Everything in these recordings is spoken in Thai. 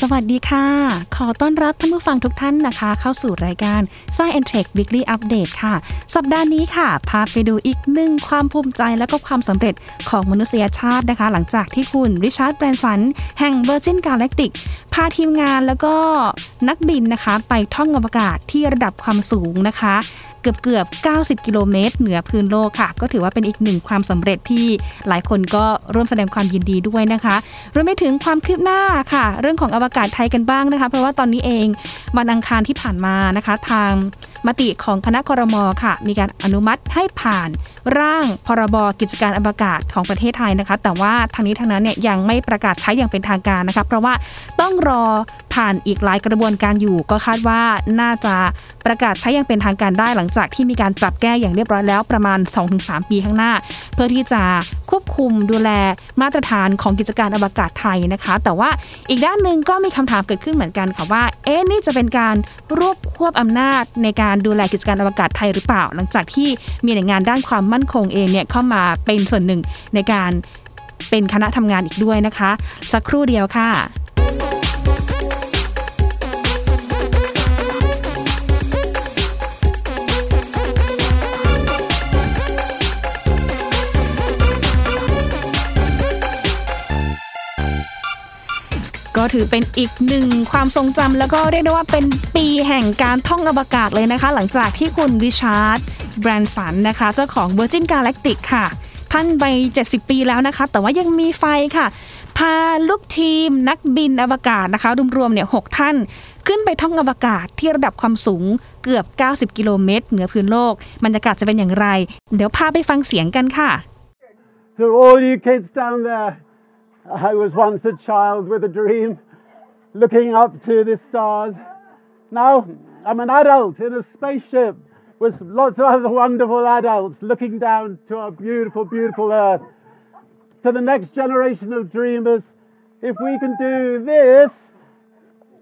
สวัสดีค่ะ ขอต้อนรับท่านผู้ฟังทุกท่านนะคะ เข้าสู่รายการ Science and Tech Weekly Update ค่ะ สัปดาห์นี้ค่ะ พาไปดูอีกหนึ่งความภูมิใจและก็ความสำเร็จของมนุษยชาตินะคะ หลังจากที่คุณริชาร์ดแบรนสัน แห่ง Virgin Galactic พาทีมงานแล้วก็นักบินนะคะ ไปท่องอวกาศที่ระดับความสูงนะคะ เกือบเกือบ 90 กิโลเมตร เหนือพื้นโลกค่ะ ก็ถือว่าเป็นอีกหนึ่งความสำเร็จที่หลายคนก็ร่วมแสดงความยินดีด้วยนะคะรวมไปถึงความคืบหน้าค่ะ เรื่องของอวกาศไทยกันบ้างนะคะ เพราะว่าตอนนี้เองวันอังคารที่ผ่านมานะคะ ทางมติของคณะครมค่ะ มีการอนุมัติให้ผ่านร่างพรบกิจการอวกาศของประเทศไทยนะคะ แต่ว่าทางนี้ทางนั้นเนี่ยยังไม่ประกาศใช้อย่างเป็นทางการนะคะ เพราะว่าต้องรอผ่านอีกหลายกระบวนการอยู่ ก็คาดว่าน่าจะ ประกาศใช้อย่างเป็นทางการได้หลังจากที่มีการปรับแก้อย่างเรียบร้อยแล้วประมาณ 2-3 ปีข้างหน้า เพื่อที่จะควบคุมดูแลมาตรฐานของกิจการอวกาศไทยนะคะ แต่ว่าอีกด้านหนึ่งก็มีคำถามเกิดขึ้นเหมือนกันค่ะว่า เอ๊ะนี่จะเป็นการรวบควบอำนาจในการดูแลกิจการอวกาศไทยหรือเปล่า หลังจากที่มีหน่วยงานด้านความมั่นคงเองเนี่ยเข้ามาเป็นส่วนหนึ่งในการเป็นคณะทำงานอีกด้วยนะคะ สักครู่เดียวค่ะ ก็ถือเป็นอีกหนึ่งความทรงจำแล้วก็เรียกได้ว่าเป็นปีแห่งการท่องอวกาศเลยนะคะ หลังจากที่คุณริชาร์ดแบรนสันนะคะ เจ้าของ Virgin Galactic ค่ะท่านไป70 ปีแล้วนะคะ แต่ว่ายังมีไฟค่ะ พาลูกทีมนักบินอวกาศนะคะ รวมๆเนี่ยหท่าน ขึ้นไปท่องอวกาศที่ระดับความสูงเกือบ 90 กิโลเมตร เหนือพื้นโลก บรรยากาศจะเป็นอย่างไร เดี๋ยวพาไปฟังเสียงกันค่ะ To all you kids down there I was once a child with a dream, looking up to the stars. Now I'm an adult in a spaceship with lots of other wonderful adults looking down to our beautiful, beautiful Earth. To the next generation of dreamers, if we can do this,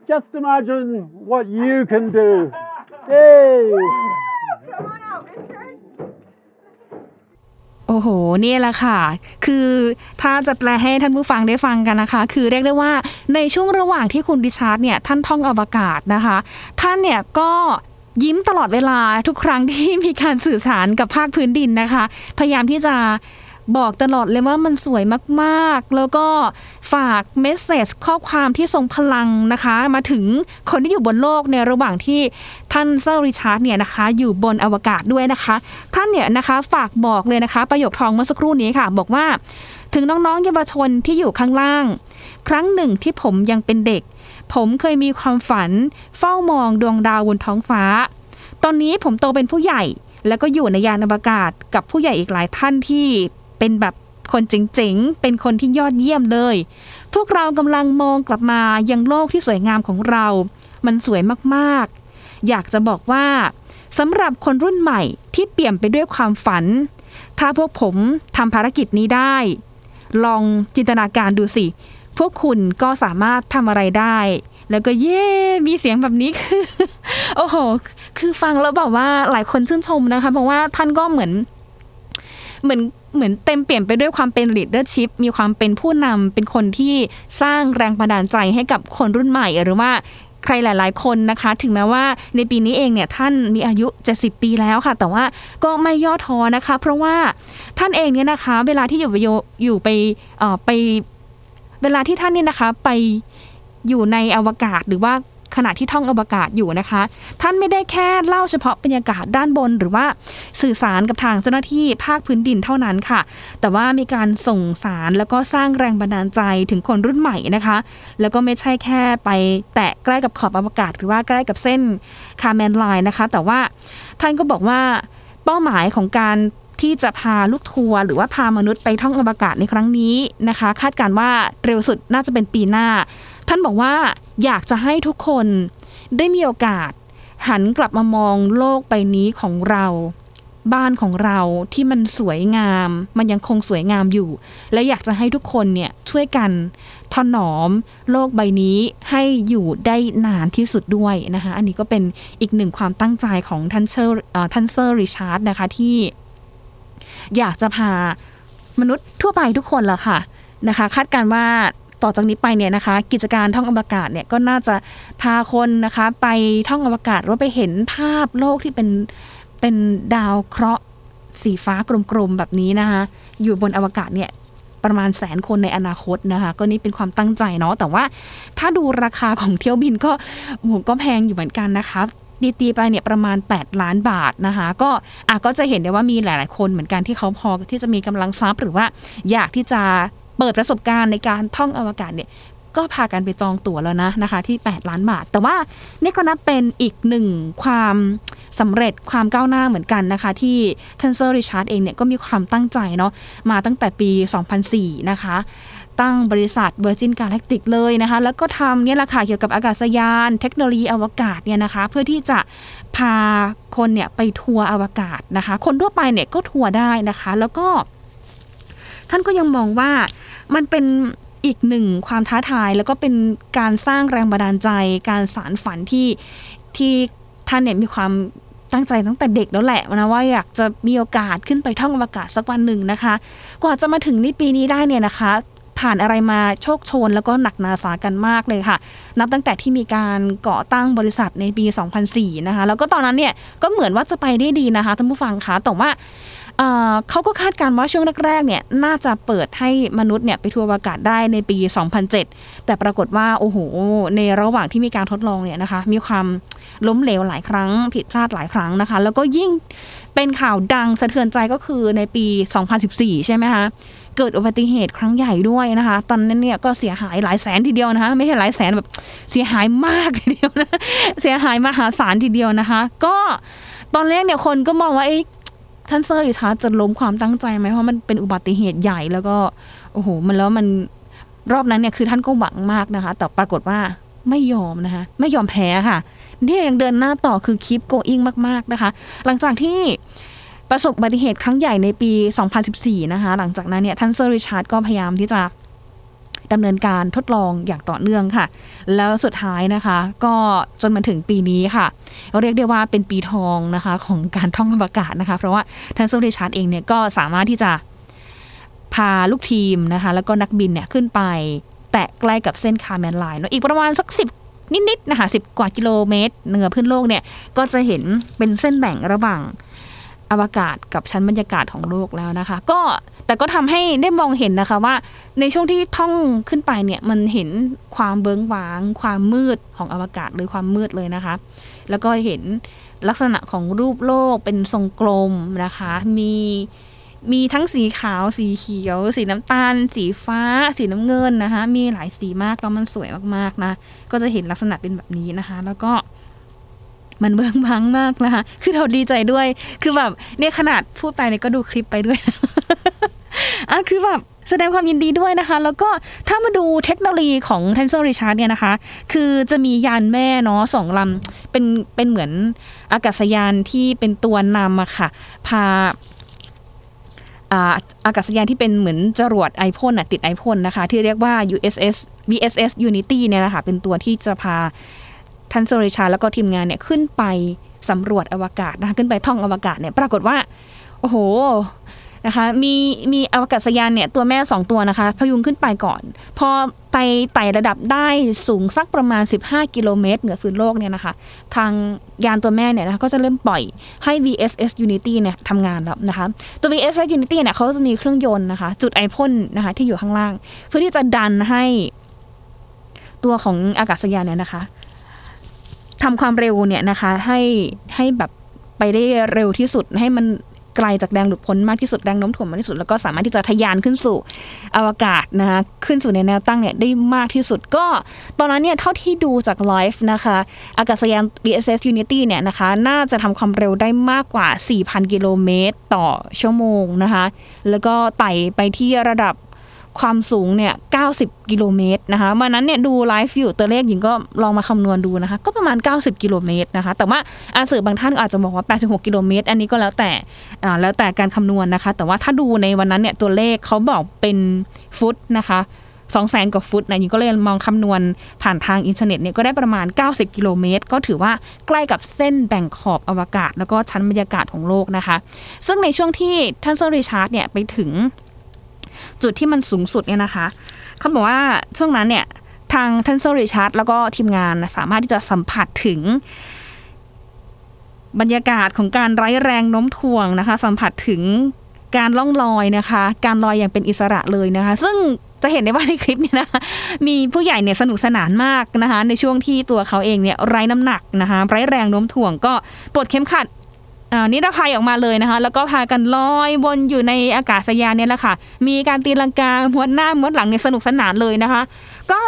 just imagine what you can do. Yay! โอ้โหนี่แหละค่ะ คือถ้าจะแปลให้ท่านผู้ฟังได้ฟังกันนะคะ คือเรียกได้ว่าในช่วงระหว่างที่คุณริชาร์ดเนี่ยท่านท่องอวกาศนะคะ ท่านเนี่ยก็ยิ้มตลอดเวลาทุกครั้งที่มีการสื่อสารกับภาคพื้นดินนะคะ พยายามที่จะ บอกตลอดเลยว่ามันสวยมากๆ แล้วก็ฝาก message ข้อความที่ทรงพลังนะคะ มาถึงคนที่อยู่บนโลกในระหว่างที่ท่านเซอร์ริชาร์ดเนี่ยนะคะ อยู่บนอวกาศด้วยนะคะ ท่านเนี่ยนะคะฝากบอกเลยนะคะ ประโยคทองเมื่อสักครู่นี้ค่ะ บอกว่า ถึงน้องๆเยาวชนที่อยู่ข้างล่าง ครั้งหนึ่งที่ผมยังเป็นเด็ก ผมเคยมีความฝัน เฝ้ามองดวงดาวบนท้องฟ้า ตอนนี้ผมโตเป็นผู้ใหญ่แล้วก็อยู่ในยานอวกาศกับผู้ใหญ่อีกหลายท่านที่ เป็นแบบคนเจ๋งๆ เป็นคนที่ยอดเยี่ยมเลย พวกเรากำลังมองกลับมายังโลกที่สวยงามของเรา มันสวยมากๆ อยากจะบอกว่าสำหรับคนรุ่นใหม่ที่เปี่ยมไปด้วยความฝัน ถ้าพวกผมทำภารกิจนี้ได้ ลองจินตนาการดูสิ พวกคุณก็สามารถทำอะไรได้ แล้วก็เย่มีเสียงแบบนี้คือ โอ้โห คือฟังแล้วแบบว่าหลายคนชื่นชมนะคะ เพราะว่าท่านก็เหมือน เหมือน เหมือนเต็มเปลี่ยนไปด้วยความเป็น leadership มีความเป็นผู้นำเป็นคนที่สร้างแรงบันดาลใจให้กับคนรุ่นใหม่ หรือว่าใครหลาย ๆ คนนะคะ ถึงแม้ว่าในปีนี้เองเนี่ยท่านมีอายุ 70 ปีแล้วค่ะ แต่ว่าก็ไม่ย่อท้อนะคะ เพราะว่าท่านเองเนี่ยนะคะ เวลาที่อยู่ไปอยู่ไปเออไปเวลาที่ท่านเนี่ยนะคะไปอยู่ในอวกาศหรือว่า ขณะที่ท่องอวกาศอยู่นะคะ ท่านไม่ได้แค่เล่าเฉพาะบรรยากาศด้านบน หรือว่าสื่อสารกับทางเจ้าหน้าที่ภาคพื้นดินเท่านั้นค่ะ แต่ว่ามีการส่งสารแล้วก็สร้างแรงบันดาลใจถึงคนรุ่นใหม่นะคะ แล้วก็ไม่ใช่แค่ไปแตะใกล้กับขอบอวกาศ หรือว่าใกล้กับเส้นคาร์แมนไลน์นะคะ แต่ว่าท่านก็บอกว่าเป้าหมายของการที่จะพาลูกทัวร์หรือว่าพามนุษย์ไปท่องอวกาศในครั้งนี้นะคะ คาดการว่าเร็วสุดน่าจะเป็นปีหน้า ท่านบอกว่า อยากจะให้ทุกคนได้มีโอกาสหันกลับมามองโลกใบนี้ของเรา บ้านของเราที่มันสวยงาม มันยังคงสวยงามอยู่ และอยากจะให้ทุกคนเนี่ยช่วยกันถนอมโลกใบนี้ให้อยู่ได้นานที่สุดด้วยนะคะ อันนี้ก็เป็นอีกหนึ่งความตั้งใจของท่านเซอร์ท่านเซอร์ริชาร์ดนะคะที่อยากจะพามนุษย์ทั่วไปทุกคนละค่ะนะคะ คาดการว่า ต่อจากนี้ไปเนี่ยนะคะ กิจการท่องอวกาศเนี่ยก็น่าจะพาคนนะคะไปท่องอวกาศหรือไปเห็นภาพโลกที่เป็นเป็นดาวเคราะห์สีฟ้ากลมๆแบบนี้นะคะอยู่บนอวกาศเนี่ยประมาณแสนคนในอนาคตนะคะ ก็นี่เป็นความตั้งใจเนาะแต่ว่าถ้าดูราคาของเที่ยวบินก็โหก็แพงอยู่เหมือนกันนะคะดีตีไปเนี่ยประมาณ 8 ล้านบาทนะคะ ก็อะก็จะเห็นได้ว่ามีหลาย ๆ คนเหมือนกันที่เขาพอที่จะมีกำลังทรัพย์หรือว่าอยากที่จะ เปิดประสบการณ์ในการท่องอวกาศเนี่ยก็พากันไปจองตั๋วแล้วนะนะคะ ที่ 8 ล้านบาท แต่ว่านี่ก็นับเป็นอีกหนึ่งความสำเร็จความก้าวหน้าเหมือนกันนะคะ ที่ท่านเซอร์ริชาร์ดเองเนี่ยก็มีความตั้งใจเนาะมาตั้งแต่ปี 2004 นะคะ ตั้งบริษัท Virgin Galactic เลยนะคะ แล้วก็ทำเนี่ยแหละค่ะเกี่ยวกับอากาศยาน เทคโนโลยีอวกาศเนี่ยนะคะ เพื่อที่จะพาคนเนี่ยไปทัวร์อวกาศนะคะ คนทั่วไปเนี่ยก็ทัวร์ได้นะคะ แล้วก็ ท่านก็ยังมองว่ามันเป็นอีกหนึ่งความท้าทายแล้วก็เป็นการสร้างแรงบันดาลใจ การสารฝันที่ที่ท่านเนี่ยมีความตั้งใจตั้งแต่เด็กแล้วแหละนะว่าอยากจะมีโอกาสขึ้นไปท่องอวกาศสักวันหนึ่งนะคะ กว่าจะมาถึงในปีนี้ได้เนี่ยนะคะ ผ่านอะไรมาโชคโชนแล้วก็หนักนาสากันมากเลยค่ะ นับตั้งแต่ที่มีการก่อตั้งบริษัทในปี 2004 นะคะ แล้วก็ตอนนั้นเนี่ยก็เหมือนว่าจะไปได้ดีนะคะท่านผู้ฟังคะแต่ว่า เขาก็คาดการณ์ว่าช่วงแรกๆเนี่ยน่าจะเปิดให้มนุษย์เนี่ยไปทัวร์อากาศได้ในปี 2007 แต่ปรากฏว่าโอ้โหในระหว่างที่มีการทดลองเนี่ยนะคะมีความล้มเหลวหลายครั้ง ผิดพลาดหลายครั้งนะคะ แล้วก็ยิ่งเป็นข่าวดังสะเทือนใจก็คือในปี 2014 ใช่ไหมคะเกิดอุบัติเหตุครั้งใหญ่ด้วยนะคะ ตอนนั้นเนี่ยก็เสียหายหลายแสนทีเดียวนะคะ ไม่ใช่หลายแสนแบบเสียหายมากทีเดียวนะเสียหายมหาศาลทีเดียวนะคะ ก็ตอนแรกเนี่ยคนก็มองว่า ท่านเซอร์ริชาร์ดจะล้มความตั้งใจไหมเพราะมันเป็นอุบัติเหตุใหญ่แล้วก็โอ้โหมันแล้วมันรอบนั้นเนี่ยคือท่านก็หวังมากนะคะ แต่ปรากฏว่าไม่ยอมนะคะไม่ยอมแพ้ค่ะที่ยังเดินหน้าต่อคือ keep going มาก ๆนะคะ หลังจากที่ประสบอุบัติเหตุครั้งใหญ่ในปี 2014 นะคะ หลังจากนั้นเนี่ยท่านเซอร์ริชาร์ดก็พยายามที่จะ ดำเนินการทดลองอย่างต่อเนื่องค่ะ แล้วสุดท้ายนะคะ ก็จนมาถึงปีนี้ค่ะ เรียกได้ว่าเป็นปีทองนะคะของการท่องอวกาศนะคะ เพราะว่าท่านเซอร์ริชาร์ดเองเนี่ยก็สามารถที่จะพาลูกทีมนะคะ แล้วก็นักบินเนี่ยขึ้นไป แตะใกล้กับเส้น Karman line อีกประมาณสักสิบนิดๆนะคะสิบกว่ากิโลเมตรเหนือพื้นโลกเนี่ยก็จะเห็นเป็นเส้นแบ่งระหว่างอวกาศกับชั้นบรรยากาศของโลกแล้วนะคะ ก็ แต่ก็ทำให้ได้มองเห็นนะคะว่า ในช่วงที่ท่องขึ้นไปเนี่ยมันเห็นความเบิ้งวาง ความมืดของอวกาศหรือความมืดเลยนะคะ แล้วก็เห็นลักษณะของรูปโลกเป็นทรงกลมนะคะ มีมีทั้งสีขาว สีเขียว สีน้ำตาล สีฟ้า สีน้ำเงินนะคะ มีหลายสีมากแล้วมันสวยมากๆนะ ก็จะเห็นลักษณะเป็นแบบนี้นะคะ แล้วก็มันเบื้องบังมากนะคะ คือเราดีใจด้วย คือแบบเนี่ยขนาดพูดไปเนี่ยก็ดูคลิปไปด้วย อะคือแบบแสดงความยินดีด้วยนะคะ แล้วก็ถ้ามาดูเทคโนโลยีของ Tensor Richard เนี่ยนะคะ คือจะมียานแม่เนาะสองลำเป็นเป็นเหมือนอากาศยานที่เป็นตัวนำอะค่ะ พาอากาศยานที่เป็นเหมือนจรวดไอพ่นติดไอพ่นนะคะ ที่เรียกว่า USS VSS Unity เนี่ยนะคะ เป็นตัวที่จะพาทันโซริชาแล้วก็ทีมงานเนี่ยขึ้นไปสำรวจอวกาศนะคะ ขึ้นไปท่องอวกาศเนี่ย ปรากฏว่า โอ้โห นะคะมีมีอวกาศยานเนี่ยตัวแม่ 2 ตัวนะคะ พยุงขึ้นไปก่อน พอไปไต่ระดับได้สูงสักประมาณ 15 กิโลเมตร เหนือพื้นโลกเนี่ยนะคะ ทางยานตัวแม่เนี่ยนะคะก็จะเริ่มปล่อยให้ VSS Unity เนี่ยทำงานแล้วนะคะ ตัว VSS Unity เนี่ยเขาจะมีเครื่องยนต์นะคะ จุดไอพ่นนะคะที่อยู่ข้างล่าง เพื่อที่จะดันให้ตัวของอากาศยานเนี่ยนะคะทำความเร็วเนี่ยนะคะให้ให้แบบไปได้เร็วที่สุดให้มัน ไกลจากแรงหลุดพ้นมากที่สุดแรงโน้มถ่วงมากที่สุดแล้วก็สามารถที่จะทะยานขึ้นสู่อวกาศนะคะขึ้นสู่ในแนวตั้งเนี่ยได้มากที่สุดก็ตอนนั้นเนี่ยเท่าที่ดูจากไลฟ์นะคะอากาศยาน BSS Unity เนี่ยนะคะน่าจะทำความเร็วได้มากกว่า 4,000 กิโลเมตรต่อชั่วโมงนะคะแล้วก็ไต่ไปที่ระดับ ความสูงเนี่ย 90 กิโลเมตรนะคะ วันนั้นเนี่ยดูไลฟ์อยู่ตัวเลขหญิงก็ลองมาคำนวณดูนะคะ ก็ประมาณ 90 กิโลเมตรนะคะ แต่ว่าอาสื่อบางท่านอาจจะบอกว่า 86 กิโลเมตร อันนี้ก็แล้วแต่แล้วแต่การคำนวณนะคะ แต่ว่าถ้าดูในวันนั้นเนี่ยตัวเลขเขาบอกเป็นฟุตนะคะสองแสนกว่าฟุตนะยิงก็เลยมองคำนวณผ่านทางอินเทอร์เน็ตเนี่ยก็ได้ประมาณ 90 กิโลเมตร ก็ถือว่าใกล้กับเส้นแบ่งขอบอวกาศ แล้วก็ชั้นบรรยากาศของโลกนะคะ ซึ่งในช่วงที่ท่านเซอร์ริชาร์ดเนี่ยไปถึง จุดที่มันสูงสุดเนี่ยนะคะเขาบอกว่าช่วงนั้นเนี่ยทางท่านเซอร์ริชาร์ดแล้วก็ทีมงานสามารถที่จะสัมผัสถึง บรรยากาศของการไร้แรงโน้มถ่วงนะคะ สัมผัสถึงการล่องลอยนะคะ การลอยอย่างเป็นอิสระเลยนะคะ ซึ่งจะเห็นได้ว่าในคลิปเนี่ยนะมีผู้ใหญ่เนี่ยสนุกสนานมากนะคะ ในช่วงที่ตัวเขาเองเนี่ยไร้น้ำหนักนะคะไร้แรงโน้มถ่วงก็ปลดเข็มขัด นิรภัยออกมาเลยนะคะ แล้วก็พากันลอยวนอยู่ในอากาศยานเนี่ยแหละค่ะ มีการตีลังกาม้วนหน้าม้วนหลังเนี่ยสนุกสนานเลยนะคะ ก็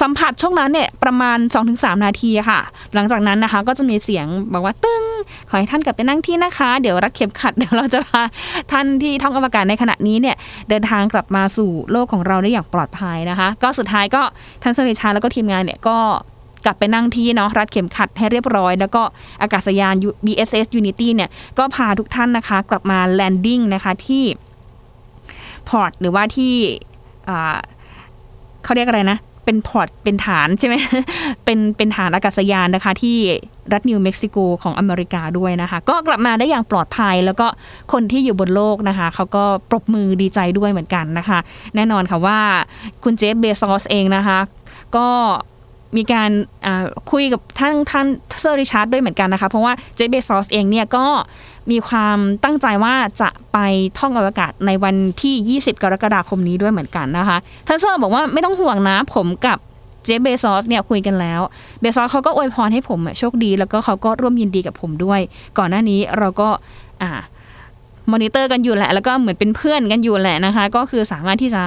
สัมผัสช่วงนั้นเนี่ยประมาณ 2-3 นาทีค่ะ หลังจากนั้นนะคะ ก็จะมีเสียงบอกว่าตึ้งขอให้ท่านกลับไปนั่งที่นะคะ เดี๋ยวรักเข็มขัดเดี๋ยวเราจะพาท่านที่ท่องอวกาศในขณะนี้เนี่ยเดินทางกลับมาสู่โลกของเราได้อย่างปลอดภัยนะคะ ก็สุดท้ายก็ท่านเซอร์ริชาร์ดแล้วก็ทีมงานเนี่ยก็ กลับไปนั่งที่เนาะรัดเข็มขัดให้เรียบร้อย แล้วก็อากาศยาน VSS Unity เนี่ยก็พาทุกท่านนะคะ กลับมา landing นะคะที่ port หรือว่าที่เขาเรียกอะไรนะ เป็น port เป็นฐานใช่ไหมเป็นเป็นฐานอากาศยานนะคะที่รัฐนิวเม็กซิโกของอเมริกาด้วยนะคะ ก็กลับมาได้อย่างปลอดภัย แล้วก็คนที่อยู่บนโลกนะคะ เขาก็ปรบมือดีใจด้วยเหมือนกันนะคะ แน่นอนค่ะว่าคุณเจฟเบซอสเองนะคะ ก็ มีการคุยกับท่านท่านเซอร์ริชาร์ดด้วยเหมือนกันนะคะ เพราะว่าเจฟเบซอสเองเนี่ยก็มีความตั้งใจว่าจะไปท่องอวกาศในวันที่ 20 กรกฎาคมนี้ด้วยเหมือนกันนะคะ ท่านเซอร์บอกว่าไม่ต้องห่วงนะผมกับเจฟเบซอสเนี่ยคุยกันแล้ว เบซอสเขาก็อวยพรให้ผมโชคดี แล้วก็เขาก็ร่วมยินดีกับผมด้วย ก่อนหน้านี้เราก็อ่ามอนิเตอร์กันอยู่แหละ แล้วก็เหมือนเป็นเพื่อนกันอยู่แหละนะคะ ก็คือสามารถที่จะ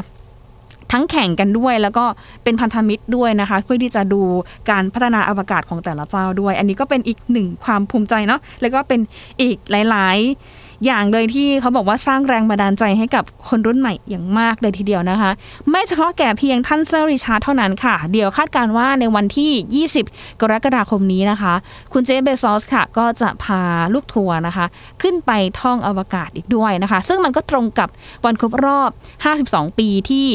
ทั้งแข่งกันด้วย แล้วก็เป็นพันธมิตรด้วยนะคะ เพื่อที่จะดูการพัฒนาอวกาศของแต่ละเจ้าด้วย อันนี้ก็เป็นอีกหนึ่งความภูมิใจเนาะแล้วก็เป็นอีกหลาย ๆ อย่างเลยที่เขาบอกว่าสร้างแรงบันดาลใจให้กับคนรุ่นใหม่อย่างมากเลยทีเดียวนะคะ ไม่เฉพาะแก่เพียงท่านเซอร์ริชาร์ดเท่านั้นค่ะ เดี๋ยวคาดการว่าในวันที่ 20 กรกฎาคมนี้นะคะ คุณเจฟเบซอสค่ะ ก็จะพาลูกทัวร์นะคะ ขึ้นไปท่องอวกาศอีกด้วยนะคะ ซึ่งมันก็ตรงกับวันครบรอบ 52 ปีที่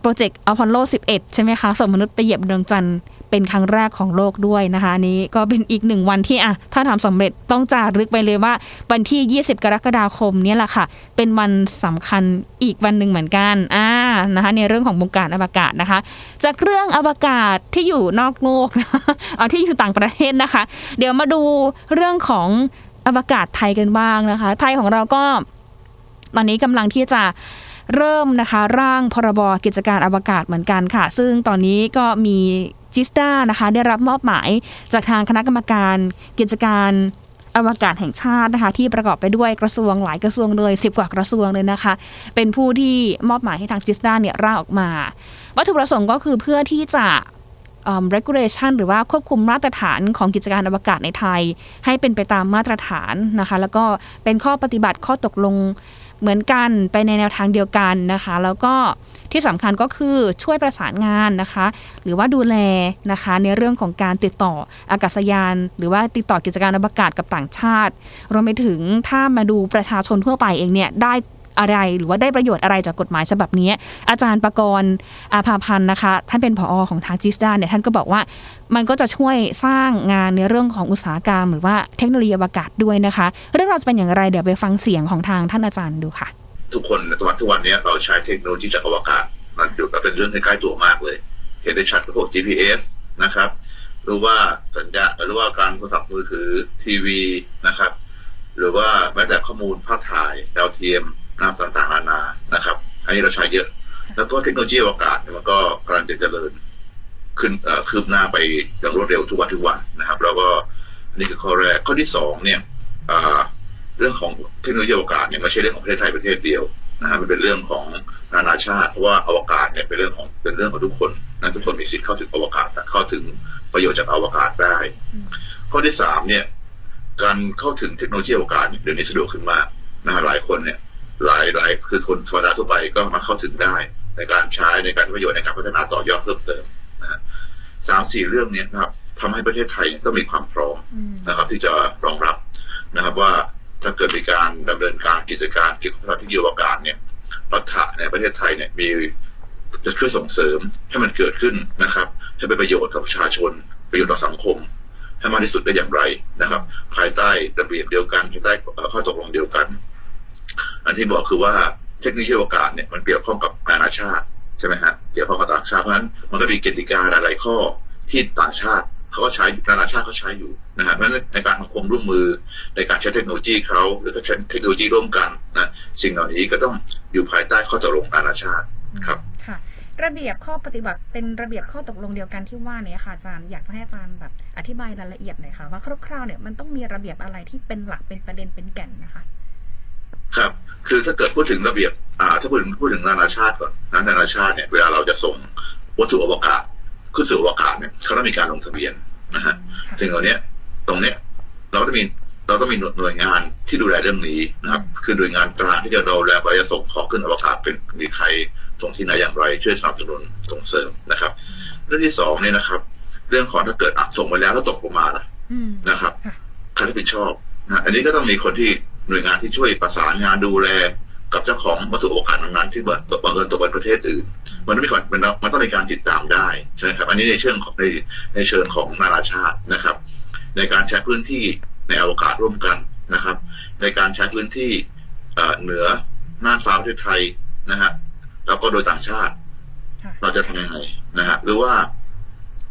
โปรเจกต์อพอลโล 11 ใช่ไหมคะ ส่งมนุษย์ไปเหยียบดวงจันทร์เป็นครั้งแรกของโลกด้วยนะคะนี้ก็เป็นอีกหนึ่งวันที่อะถ้าทำสำเร็จต้องจารึกไปเลยว่า วันที่ 20 กรกฎาคมนี้แหละค่ะ เป็นวันสำคัญอีกวันหนึ่งเหมือนกันอ่านะคะในเรื่องของวงการอวกาศนะคะ จากเรื่องอวกาศที่อยู่นอกโลกเอาที่อยู่ต่างประเทศนะคะ เดี๋ยวมาดูเรื่องของอวกาศไทยกันบ้างนะคะ ไทยของเราก็ ตอนนี้กำลังที่จะ เริ่มนะคะร่างพรบกิจการอวกาศเหมือนกันค่ะ ซึ่งตอนนี้ก็มีจิสตานะคะได้รับมอบหมายจากทางคณะกรรมการกิจการอวกาศแห่งชาตินะคะที่ประกอบไปด้วยกระทรวงหลายกระทรวงเลยสิบกว่ากระทรวงเลยนะคะ เป็นผู้ที่มอบหมายให้ทางจิสตาเนี่ยร่างออกมา วัตถุประสงค์ก็คือเพื่อที่จะ regulation หรือว่าควบคุมมาตรฐานของกิจการอวกาศในไทย ให้เป็นไปตามมาตรฐานนะคะ แล้วก็เป็นข้อปฏิบัติข้อตกลง เหมือนกันไปในแนวทางเดียวกันนะคะ แล้วก็ที่สำคัญก็คือช่วยประสานงานนะคะ หรือว่าดูแลนะคะในเรื่องของการติดต่ออากาศยาน หรือว่าติดต่อกิจการอวกาศกับต่างชาติรวมไปถึงถ้ามาดูประชาชนทั่วไปเองเนี่ยได้ อะไร หรือว่าได้ประโยชน์อะไรจากกฎหมายฉบับนี้ อาจารย์ประกรณ์อาภาพันธ์นะคะ ท่านเป็นผอของทางจิสดาเนี่ยท่านก็บอกว่ามันก็จะช่วยสร้างงานในเรื่องของอุตสาหกรรม หรือว่าเทคโนโลยีอวกาศด้วยนะคะ เรื่องราวจะเป็นอย่างไรเดี๋ยวไปฟังเสียงของทางท่านอาจารย์ดูค่ะ ทุกคนในทุกวันนี้เราใช้เทคโนโลยีจากอวกาศมันอยู่กับเป็นเรื่องใกล้ตัวมากเลย เห็นได้ชัดพวก GPS นะครับหรือว่าสัญญาหรือว่าการโทรศัพท์มือถือทีวีนะครับ หรือว่าแม้แต่ข้อมูลภาพถ่ายดาวเทียม น้ำต่างๆนานานะครับ อันนี้เราใช้เยอะ แล้วก็เทคโนโลยีอวกาศมันก็กำลังจะเจริญขึ้นคืบหน้าไปอย่างรวดเร็วทุกวันทุกวันนะครับ แล้วก็อันนี้คือข้อแรกข้อที่สองเนี่ยเรื่องของเทคโนโลยีอวกาศเนี่ยไม่ใช่เรื่องของประเทศไทยประเทศเดียวนะฮะมันเป็นเรื่องของนานาชาติเพราะว่าอวกาศเนี่ยเป็นเรื่องของเป็นเรื่องของทุกคนนะทุกคนมีสิทธิ์เข้าถึงอวกาศเข้าถึงประโยชน์จากอวกาศได้ ข้อที่สามเนี่ย การเข้าถึงเทคโนโลยีอวกาศเดี๋ยวนี้สะดวกขึ้นมากนะหลายคนเนี่ย หลายหลายคือคนธรรมดาทั่วไปก็มาเข้าถึงได้ ในการใช้ในการประโยชน์ในการพัฒนาต่อยอดเพิ่มเติมนะสามสี่เรื่องนี้นะครับทำให้ประเทศไทยต้องมีความพร้อมนะครับ ที่จะรองรับนะครับว่าถ้าเกิดมีการดำเนินการกิจการเกี่ยวกับเทคโนโลยีอวกาศเนี่ยรัฐะในประเทศไทยเนี่ยมีจะช่วยส่งเสริมให้มันเกิดขึ้นนะครับให้เป็นประโยชน์กับประชาชน ประโยชน์ต่อสังคมให้มากที่สุดได้อย่างไรนะครับ ภายใต้ระเบียบเดียวกันภายใต้ข้อตกลงเดียวกัน อันที่บอกคือว่าเทคโนโลยีอวกาศเนี่ยมันเกี่ยวข้องกับนานาชาติใช่ไหมฮะเกี่ยวข้องกับต่างชาติเพราะฉะนั้นมันก็มีกติกาหลาย ๆ ข้อที่ต่างชาติเขาก็ใช้นานาชาติเขาใช้อยู่นะฮะเพราะฉะนั้นในการทำความร่วมมือในการใช้เทคโนโลยีเขาหรือก็ใช้เทคโนโลยีร่วมกันนะสิ่งเหล่านี้ก็ต้องอยู่ภายใต้ข้อตกลงนานาชาติครับค่ะระเบียบข้อปฏิบัติเป็นระเบียบข้อตกลงเดียวกันที่ว่าเนี่ยค่ะอาจารย์อยากจะให้อาจารย์แบบอธิบายรายละเอียดหน่อยค่ะว่าคร่าวๆเนี่ยมันต้องมีระเบียบอะไรที่เป็นหลักเป็นประเด็นเป็นแก่นนะคะ ครับ คือถ้าเกิดพูดถึงระเบียบอ่าถ้าพูดถึงพูดถึงนานาชาติก่อนนะนานาชาติเนี่ยเวลาเราจะส่งวัตถุอวกาศขึ้นสู่อวกาศเนี่ยเขาต้องมีการลงทะเบียนนะฮะค่ะสิ่งเหล่านี้ตรงเนี้ยเราต้องมีเราต้องมีหน่วยงานที่ดูแลเรื่องนี้นะครับ คือหน่วยงานกลางที่จะดูแลว่าจะส่งของขึ้นอวกาศเป็นมีใครส่งที่ไหนอย่างไร ช่วยสนับสนุนส่งเสริมนะครับ เรื่องที่สองเนี่ยนะครับ เรื่องของถ้าเกิดอะส่งไปแล้วแล้วตกลงมานะอืมนะครับค่ะใครรับผิดชอบนะอันนี้ก็ต้องมีคนที่ หน่วยงานที่ช่วยประสานงานดูแลกับเจ้าของวัตถุโอกาสนั้นๆที่ว่าบังเอิญตกไปประเทศอื่น มันต้องมีก่อนมันต้องมันต้องมีการติดตามได้ใช่ไหมครับ อันนี้ในเชิงของในในเชิงของนานาชาตินะครับ ในการใช้พื้นที่ในอวกาศร่วมกันนะครับ ในการใช้พื้นที่เอ่อเหนือน่านฟ้าประเทศไทยนะฮะแล้วก็โดยต่างชาติค่ะเราจะทำยังไงนะฮะหรือว่า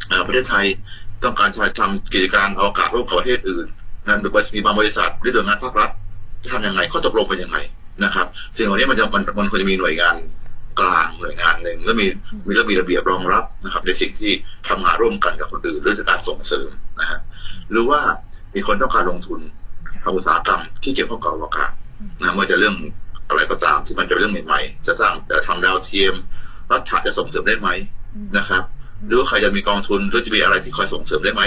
เอ่อประเทศไทยต้องการจะทำกิจการอวกาศร่วมกับประเทศอื่นนะหรือว่ามีบางบริษัทหรือหน่วยงานภาครัฐ จะทำยังไงข้อตกลงเป็นยังไงนะครับสิ่งเหล่านี้มันจะมันมันควรจะมีหน่วยงานกลางหน่วยงานหนึ่งแล้วมีมีระเบียบระเบียบรองรับนะครับ ในสิ่งที่ทำงานร่วมกันกับคนอื่นเรื่องการส่งเสริมนะฮะหรือว่ามีคนต้องการลงทุนทำอุตสาหกรรมที่เกี่ยวข้องกับอวกาศนะไม่ว่าจะเรื่องอะไรก็ตามที่มันจะเป็นเรื่องใหม่ๆจะสร้างจะทำดาวเทียมรัฐจะส่งเสริมได้ไหมนะครับ หรือว่าใครจะมีกองทุนหรือจะมีอะไรที่คอยส่งเสริมได้ไหม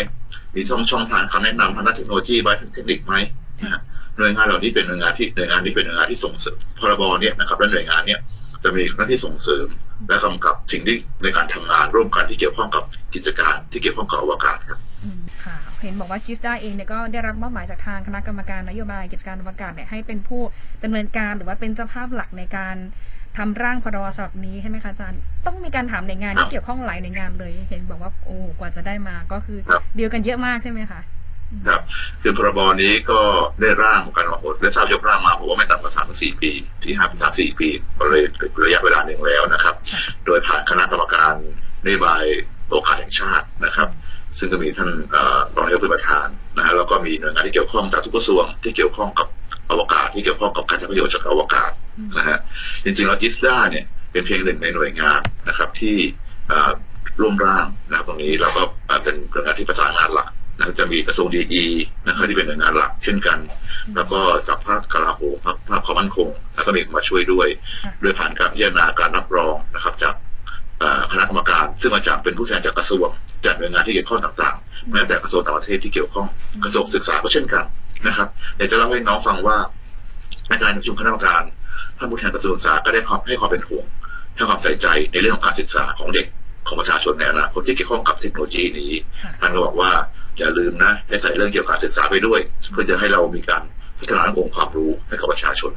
มีช่องช่องทางคำแนะนำทางด้านเทคโนโลยีไว้เทคนิคไหมนะ หน่วยงานเหล่านี้เป็นหน่วยงานที่หน่วยงานนี้เป็นหน่วยงานที่ส่งเสริมพรบเนี่ยนะครับและหน่วยงานเนี่ยจะมีหน้าที่ส่งเสริม และกำกับสิ่งที่ในการทำงานร่วมกันที่เกี่ยวข้องกับกิจการที่เกี่ยวข้องกับอวกาศครับอืมค่ะเห็นบอกว่าจิสดาเองเนี่ยก็ได้รับมอบหมายจากทางคณะกรรมการนโยบายกิจการอวกาศเนี่ยให้เป็นผู้ดำเนินการหรือว่าเป็นเจ้าภาพหลักในการทำร่างพรบฉบับนี้ใช่ไหมคะอาจารย์ ต้องมีการถามในงานที่เกี่ยวข้องหลายในงานเลย เห็นบอกว่าโอ้กว่าจะได้มาก็คือเดียวกันเยอะมากใช่ไหมคะ ครับคือพรบนี้ก็ได้ร่างกันมาหมดได้ทราบยกร่างมาผมว่าไม่ต่ำกว่าสามถึงสี่ปีที่ห้าถึงสามสี่ปีก็เลยระยะเวลาหนึ่งแล้วนะครับค่ะโดยผ่านคณะกรรมการนโยบายโอกาสแห่งชาตินะครับ ซึ่งก็มีท่านเอ่อรองนายกเป็นประธานนะฮะแล้วก็มีหน่วยงานที่เกี่ยวข้องจากทุกกระทรวงที่เกี่ยวข้องกับอวกาศที่เกี่ยวข้องกับการใช้ประโยชน์จากอวกาศนะฮะจริงๆแล้วจิสดาเนี่ยเป็นเพียงหนึ่งในหน่วยงานนะครับที่เอ่อร่วมร่างนะครับตรงนี้เราก็เอ่อเป็นหน่วยงานที่ประสานงานหลัก นะครับจะมีกระทรวงดีนะครับที่เป็นหน่วยงานหลักเช่นกัน แล้วก็จากภาคกลาโหมภาคภาคความมั่นคง แล้วก็มีมาช่วยด้วยค่ะโดยผ่านการพิจารณาการรับรองนะครับ จากเอ่อคณะกรรมการ ซึ่งมาจากเป็นผู้แทนจากกระทรวงจากหน่วยงานที่เกี่ยวข้องต่างๆแม้แต่กระทรวงต่างประเทศที่เกี่ยวข้องกระทรวงศึกษาก็เช่นกันนะครับอยากจะเล่าให้น้องฟังว่าในการประชุมคณะกรรมการท่านผู้แทนกระทรวงศึกษาก็ได้ความให้ความเป็นห่วงให้ความใส่ใจในเรื่องของการศึกษาของเด็ก ของประชาชนในอนาคตที่เกี่ยวข้องกับเทคโนโลยีนี้ค่ะท่านก็บอกว่าอย่าลืมนะให้ใส่เรื่องเกี่ยวกับการศึกษาไปด้วย เพื่อจะให้เรามีการพัฒนาองค์ความรู้ให้กับประชาชน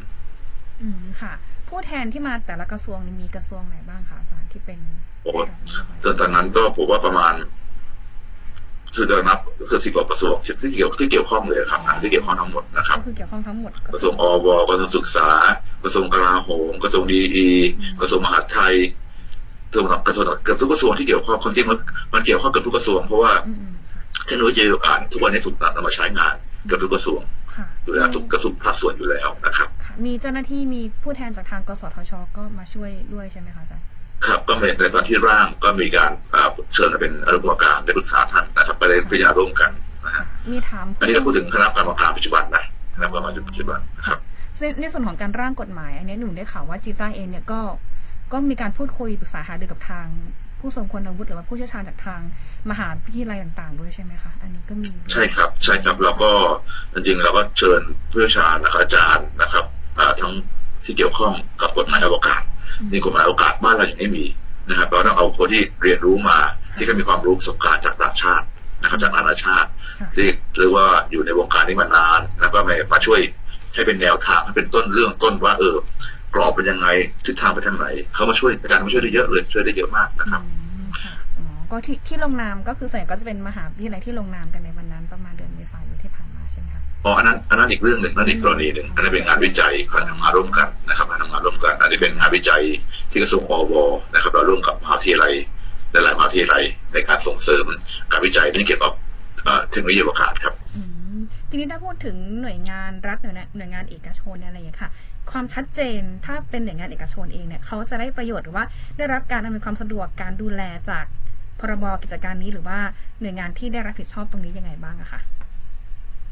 อืมค่ะ ผู้แทนที่มาแต่ละกระทรวงนี่มีกระทรวงไหนบ้างคะอาจารย์ที่เป็นโอ้ระดับนโยบายตอนตอนนั้นก็ผมว่าประมาณคือจะนับคือสิบกว่ากระทรวงที่เกี่ยวที่เกี่ยวข้องเลยครับนะที่เกี่ยวข้องทั้งหมดนะครับก็คือเกี่ยวข้องทั้งหมดกระทรวงอวกระทรวงศึกษา กระทรวงกลาโหมกระทรวงดีอีกระทรวงมหาดไทย กระทรวงกระทรวงเกือบทุกกระทรวงที่เกี่ยวข้องความจริงมันมันเกี่ยวข้องกับทุกกระทรวงเพราะว่าอืมอืมเทคโนโลยีอวกาศทุกวันนี้ถูกนำมาใช้งานเกับทุกกระทรวงค่ะอยู่แล้วทุกกระทุกภาคส่วนอยู่แล้วนะครับค่ะมีเจ้าหน้าที่มีผู้แทนจากทางกสทช ก็มาช่วยด้วยใช่ไหมคะอาจารย์ครับก็ในในตอนที่ร่างก็มีการอ่าเชิญมาเป็นอนุกรรมการได้ปรึกษาท่านนะครับไปได้พิจารณาร่วมกันนะฮะมีถามอันนี้เราพูดถึงคณะกรรมการปัจจุบันนะคณะกรรมการปัจจุบันนะครับซึ่งในส่วนของการร่างกฎหมาย อันนี้หนูได้ข่าวว่าจีจ้าเองเนี่ยก็ ก็มีการพูดคุยปรึกษาหารือกับทาง ผู้ทรงคุณวุฒิหรือว่าผู้เชี่ยวชาญจากทางมหาวิทยาลัยต่าง ๆ ด้วยใช่ไหมคะ อันนี้ก็มีด้วยใช่ครับ ใช่ครับแล้วก็จริงๆเราก็เชิญผู้เชี่ยวชาญนะครับอาจารย์นะครับอ่าทั้งที่เกี่ยวข้องกับกฎหมายอวกาศนี่กฎหมายอวกาศบ้านเรายังไม่มีนะครับเราต้องเอาคนที่เรียนรู้มาที่เขามีความรู้ประสบการณ์จากต่างชาตินะครับจากนานาชาติค่ะที่เรียกว่าอยู่ในวงการนี้มานานแล้วก็มามาช่วยให้เป็นแนวทางให้เป็นต้นเรื่องต้นว่าเออ กรอบเป็นยังไงทิศทางไปทางไหนเขามาช่วยในการมาช่วยได้เยอะเลยช่วยได้เยอะมากนะครับอืมค่ะอ๋อก็ที่ที่ลงนามก็คือส่วนใหญ่ก็จะเป็นมหาวิทยาลัยที่ลงนามกันในวันนั้นประมาณเดือนเมษายนที่ผ่านมาใช่ไหมคะอ๋ออันนั้นอันนั้นอีกเรื่องหนึ่งนั่นอีกกรณีหนึ่งอันนั้นเป็นงานวิจัยการทำงานร่วมกันนะครับการทำงานร่วมกันอันนี้เป็นงานวิจัยที่กระทรวงอวนะครับ เราร่วมกับมหาวิทยาลัยหลายๆมหาวิทยาลัยในการส่งเสริมการวิจัยที่เกี่ยวกับเทคโนโลยีอวกาศครับทีนี้ถ้าพูดถึงหน่วยงานรัฐหน่วยหน่วยงานเอกชนอะไรอย่างเงี้ยค่ะ ความชัดเจนถ้าเป็นหน่วยงานเอกชนเองเนี่ยเขาจะได้ประโยชน์หรือว่าได้รับการอำนวยความสะดวกการดูแลจากพรบกิจการนี้หรือว่าหน่วยงานที่ได้รับผิดชอบตรงนี้ยังไงบ้างอะคะ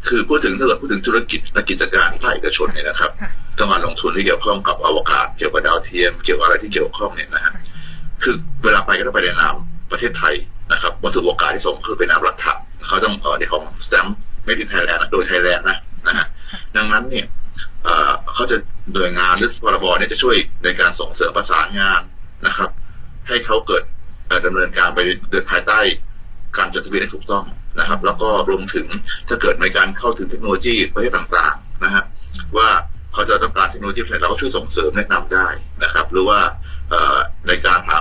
คือพูดถึงถ้าเกิดพูดถึงธุรกิจและกิจการภาคเอกชนเนี่ยนะครับต้องการลงทุนที่เกี่ยวข้องกับอวกาศ เกี่ยวกับดาวเทียม เกี่ยวกับอะไรที่เกี่ยวข้องเนี่ยนะฮะคือเวลาไปก็ต้องไปในนามประเทศไทยนะครับวัตถุโอกาสที่ส่งคือเป็นนามรัฐเขาต้องเออในของสแตมป์ไม่ได้ไทยแลนด์โดยไทยแลนด์นะนะฮะดังนั้นเนี่ย เขาจะโดยงานหรือพรบเนี่ยจะช่วยในการส่งเสริมประสานงานนะครับ ให้เขาเกิดดำเนินการไปโดยภายใต้ การจดทะเบียนที่ถูกต้องนะครับ แล้วก็รวมถึงถ้าเกิดในการเข้าถึงเทคโนโลยีประเทศต่างๆนะฮะว่าเขาจะต้องการเทคโนโลยีอะไรเราก็ช่วยส่งเสริมแนะนำได้นะครับ หรือว่าในการหา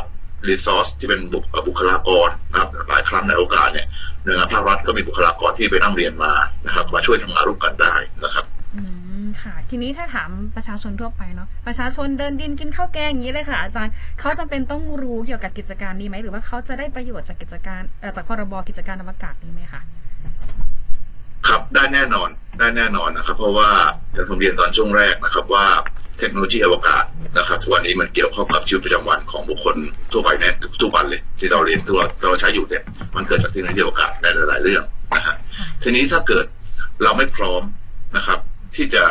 รีซอสที่เป็นบุคลากรนะครับหลายครั้งในโอกาสเนี่ยหน่วยงานภาครัฐก็มีบุคลากรที่ไปนั่งเรียนมานะครับ มาช่วยทำงานร่วมกันได้นะครับ ค่ะ ทีนี้ถ้าถามประชาชนทั่วไปเนาะประชาชนเดินดินกินข้าวแกงอย่างนี้เลยค่ะ อาจารย์เขาจำเป็นต้องรู้เกี่ยวกับกิจการนี้ไหมหรือว่าเขาจะได้ประโยชน์จากกิจการจากพรบกิจการอวกาศนี้ไหมคะครับได้แน่นอนได้แน่นอนนะครับ เพราะว่าจะผมเรียนตอนช่วงแรกนะครับ ว่าเทคโนโลยีอวกาศนะครับทุกวันนี้มันเกี่ยวข้องกับชีวิตประจำวันของบุคคลทั่วไปแน่ทุกวันเลย ที่เราเรียนตัวเราใช้อยู่เนี่ยมันเกิดจากเทคโนโลยีอวกาศในหลาย ๆ เรื่องนะฮะทีนี้ถ้าเกิดเราไม่พร้อมนะครับ ที่จะ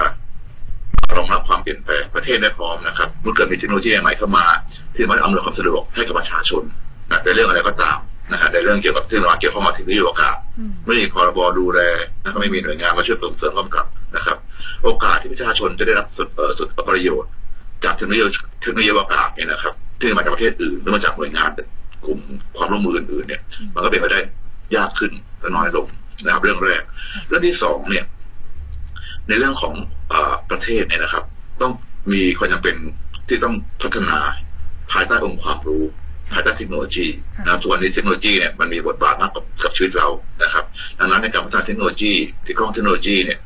รองรับความเปลี่ยนแปลงประเทศได้พร้อมนะครับเมื่อเกิดมีเทคโนโลยีใหม่เข้ามา ที่มันอำนวยความสะดวกให้กับประชาชนนะในเรื่องอะไรก็ตามนะฮะในเรื่องเกี่ยวกับเทคโนโลยีเกี่ยวข้องกับเทคโนโลยีอกาศไม่มีพรบดูแลนะครับไม่มีหน่วยงานมาช่วยส่งเสริมกำกับนะครับ โอกาสที่ประชาชนจะได้รับสุดสุดประโยชน์ จากเทคโนโลยีเทคโนโลยีอวกาศเนี่ยนะครับที่มาจากประเทศอื่นหรือมาจากหน่วยงานกลุ่มความร่วมมืออื่นเนี่ย มันก็เป็นไปได้ยากขึ้นแต่น้อยลงนะครับเรื่องแรกเรื่องที่สองเนี่ย ในเรื่องของอประเทศเนี่ยนะครับ ต้องมีความจำเป็นที่ต้องพัฒนาภายใต้องค์ความรู้ภายใต้เทคโนโลยีนะครับทุกวันนี้เทคโนโลยีเนี่ยมันมีบทบาทมากกับกับชีวิตเรานะครับ ดังนั้นในการพัฒนาเทคโนโลยีที่ข้องเทคโนโลยีเนี่ย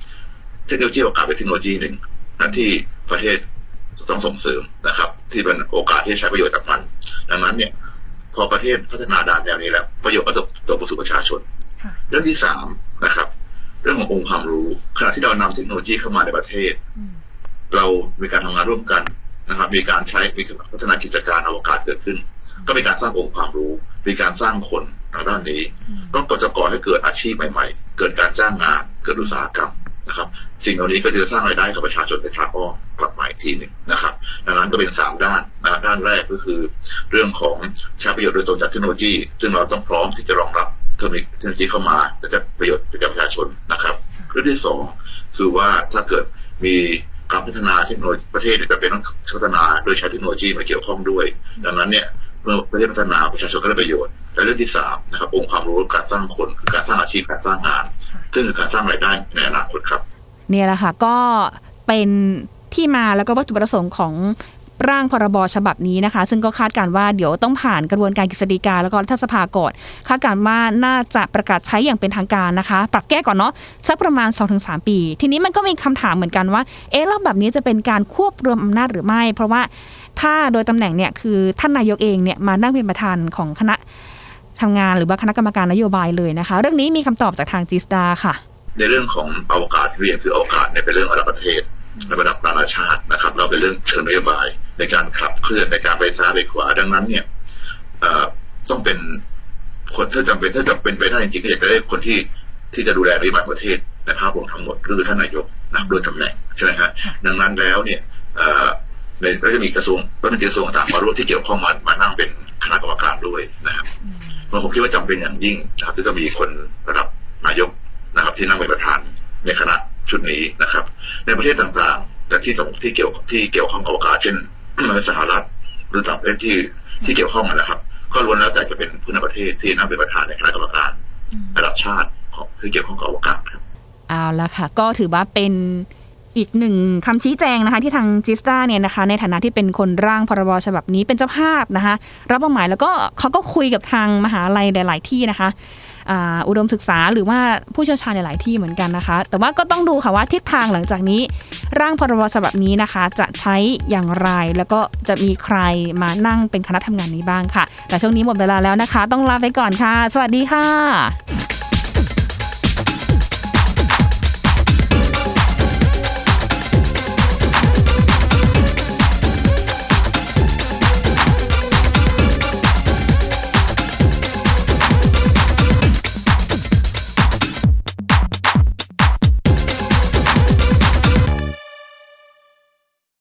เทคโนโลยีโอกาสเป็นเทคโนโลยีหนึ่งนะที่ประเทศจะต้องส่งเสริมนะครับ ที่เป็นโอกาสที่ใช้ประโยชน์จากมัน ดังนั้นเนี่ย พอประเทศพัฒนาด้านแนวนี้แล้ว ประโยชน์ก็ตกตกไปสู่ประชาชน เรื่องที่สามนะครับ เรื่องขององค์ความรู้ ขณะที่เรานำเทคโนโลยีเข้ามาในประเทศ เรามีการทำงานร่วมกันนะครับ มีการใช้มีพัฒนากิจการอวกาศเกิดขึ้น ก็มีการสร้างองค์ความรู้ มีการสร้างคนทางด้านนี้ต้องก็จะก่อให้เกิดอาชีพใหม่ ๆ เกิดการจ้างงาน เกิดอุตสาหกรรมนะครับ สิ่งเหล่านี้ก็จะสร้างรายได้กับประชาชนในทางอ้อมกลับมาอีกทีหนึ่งนะครับ ดังนั้นก็เป็นสามด้านนะด้านแรกก็คือ เรื่องของใช้ประโยชน์โดยตรงจากเทคโนโลยี ซึ่งเราต้องพร้อมที่จะรองรับ เทคโนโลยีเข้ามาจะประโยชน์กับประชาชนนะครับเรื่องที่สองคือว่าถ้าเกิดมีการพัฒนาเทคโนโลยีประเทศจะเป็นต้องพัฒนาโดยใช้เทคโนโลยีมาเกี่ยวข้องด้วย ดังนั้นเนี่ยเมื่อประเทศพัฒนาประชาชนก็ได้ประโยชน์ และเรื่องที่สามนะครับองค์ความรู้การสร้างคนคือการสร้างอาชีพการสร้างงาน ซึ่งคือการสร้างรายได้ในอนาคตครับ เนี่ยแหละค่ะก็เป็นที่มาแล้วก็วัตถุประสงค์ของ ร่างพรบฉบับนี้นะคะ ซึ่งก็คาดการว่าเดี๋ยวต้องผ่านกระบวนการกฤษฎีกาแล้วก็รัฐสภาก่อนคาดการว่าน่าจะประกาศใช้อย่างเป็นทางการนะคะ ปรับแก้ก่อนเนาะสักประมาณ 2-3 ปี ทีนี้มันก็มีคำถามเหมือนกันว่าเอ๊ะรอบแบบนี้จะเป็นการควบรวมอำนาจหรือไม่ เพราะว่าถ้าโดยตำแหน่งเนี่ยคือท่านนายกเองเนี่ยมานั่งเป็นประธานของคณะทำงานหรือว่าคณะกรรมการนโยบายเลยนะคะ เรื่องนี้มีคำตอบจากทางจีสตาค่ะ ในเรื่องของอวกาศที่เรียนคืออวกาศเนี่ยเป็นเรื่องระดับประเทศระดับนานาชาตินะครับ เราเป็นเรื่องเชิงนโยบาย ในการขับเคลื่อนในการไปซ้ายไปขวา ดังนั้นเนี่ยต้องเป็นคนถ้าจำเป็นถ้าจะเป็นไปได้จริงก็อยากจะได้คนที่ที่จะดูแลนโยบายประเทศในภาพรวมทั้งหมดคือท่านนายกนะโดยตำแหน่งใช่ไหมฮะดังนั้นแล้วเนี่ยในก็จะมีกระทรวงรัฐมนตรีกระทรวงต่างมาร่วมที่เกี่ยวข้องมามานั่งเป็นคณะกรรมการด้วยนะครับผมคิดว่าจำเป็นอย่างยิ่งนะครับที่จะมีคนระดับนายกนะครับ ที่นั่งเป็นประธานในคณะชุดนี้นะครับ ในประเทศต่างๆ และที่สที่เกี่ยวที่เกี่ยวข้องอวกาศเช่น ในสหรัฐหรือต่างประเทศที่ที่เกี่ยวข้องนะครับ ก็ล้วนแล้วแต่จะเป็นผู้นำประเทศที่นั่งเป็นประธานในคณะกรรมการระดับชาติของที่เกี่ยวข้องกับอวกาศครับเอาละค่ะ ก็ถือว่าเป็นอีกหนึ่งคำชี้แจงนะคะที่ทางจิสตาเนี่ยนะคะในฐานะที่เป็นคนร่างพรบฉบับนี้เป็นเจ้าภาพนะคะรับมอบหมายแล้วก็เขาก็คุยกับทางมหาลัยหลาย ๆ ที่นะคะ อุดมศึกษาหรือว่าผู้เชี่ยวชาญหลาย ๆ ที่เหมือนกันนะคะ แต่ว่าก็ต้องดูค่ะว่าทิศทางหลังจากนี้ ร่างพรบฉบับนี้นะคะ จะใช้อย่างไรแล้วก็จะมีใครมานั่งเป็นคณะทำงานนี้บ้างค่ะ แต่ช่วงนี้หมดเวลาแล้วนะคะ ต้องลาไปก่อนค่ะ สวัสดีค่ะ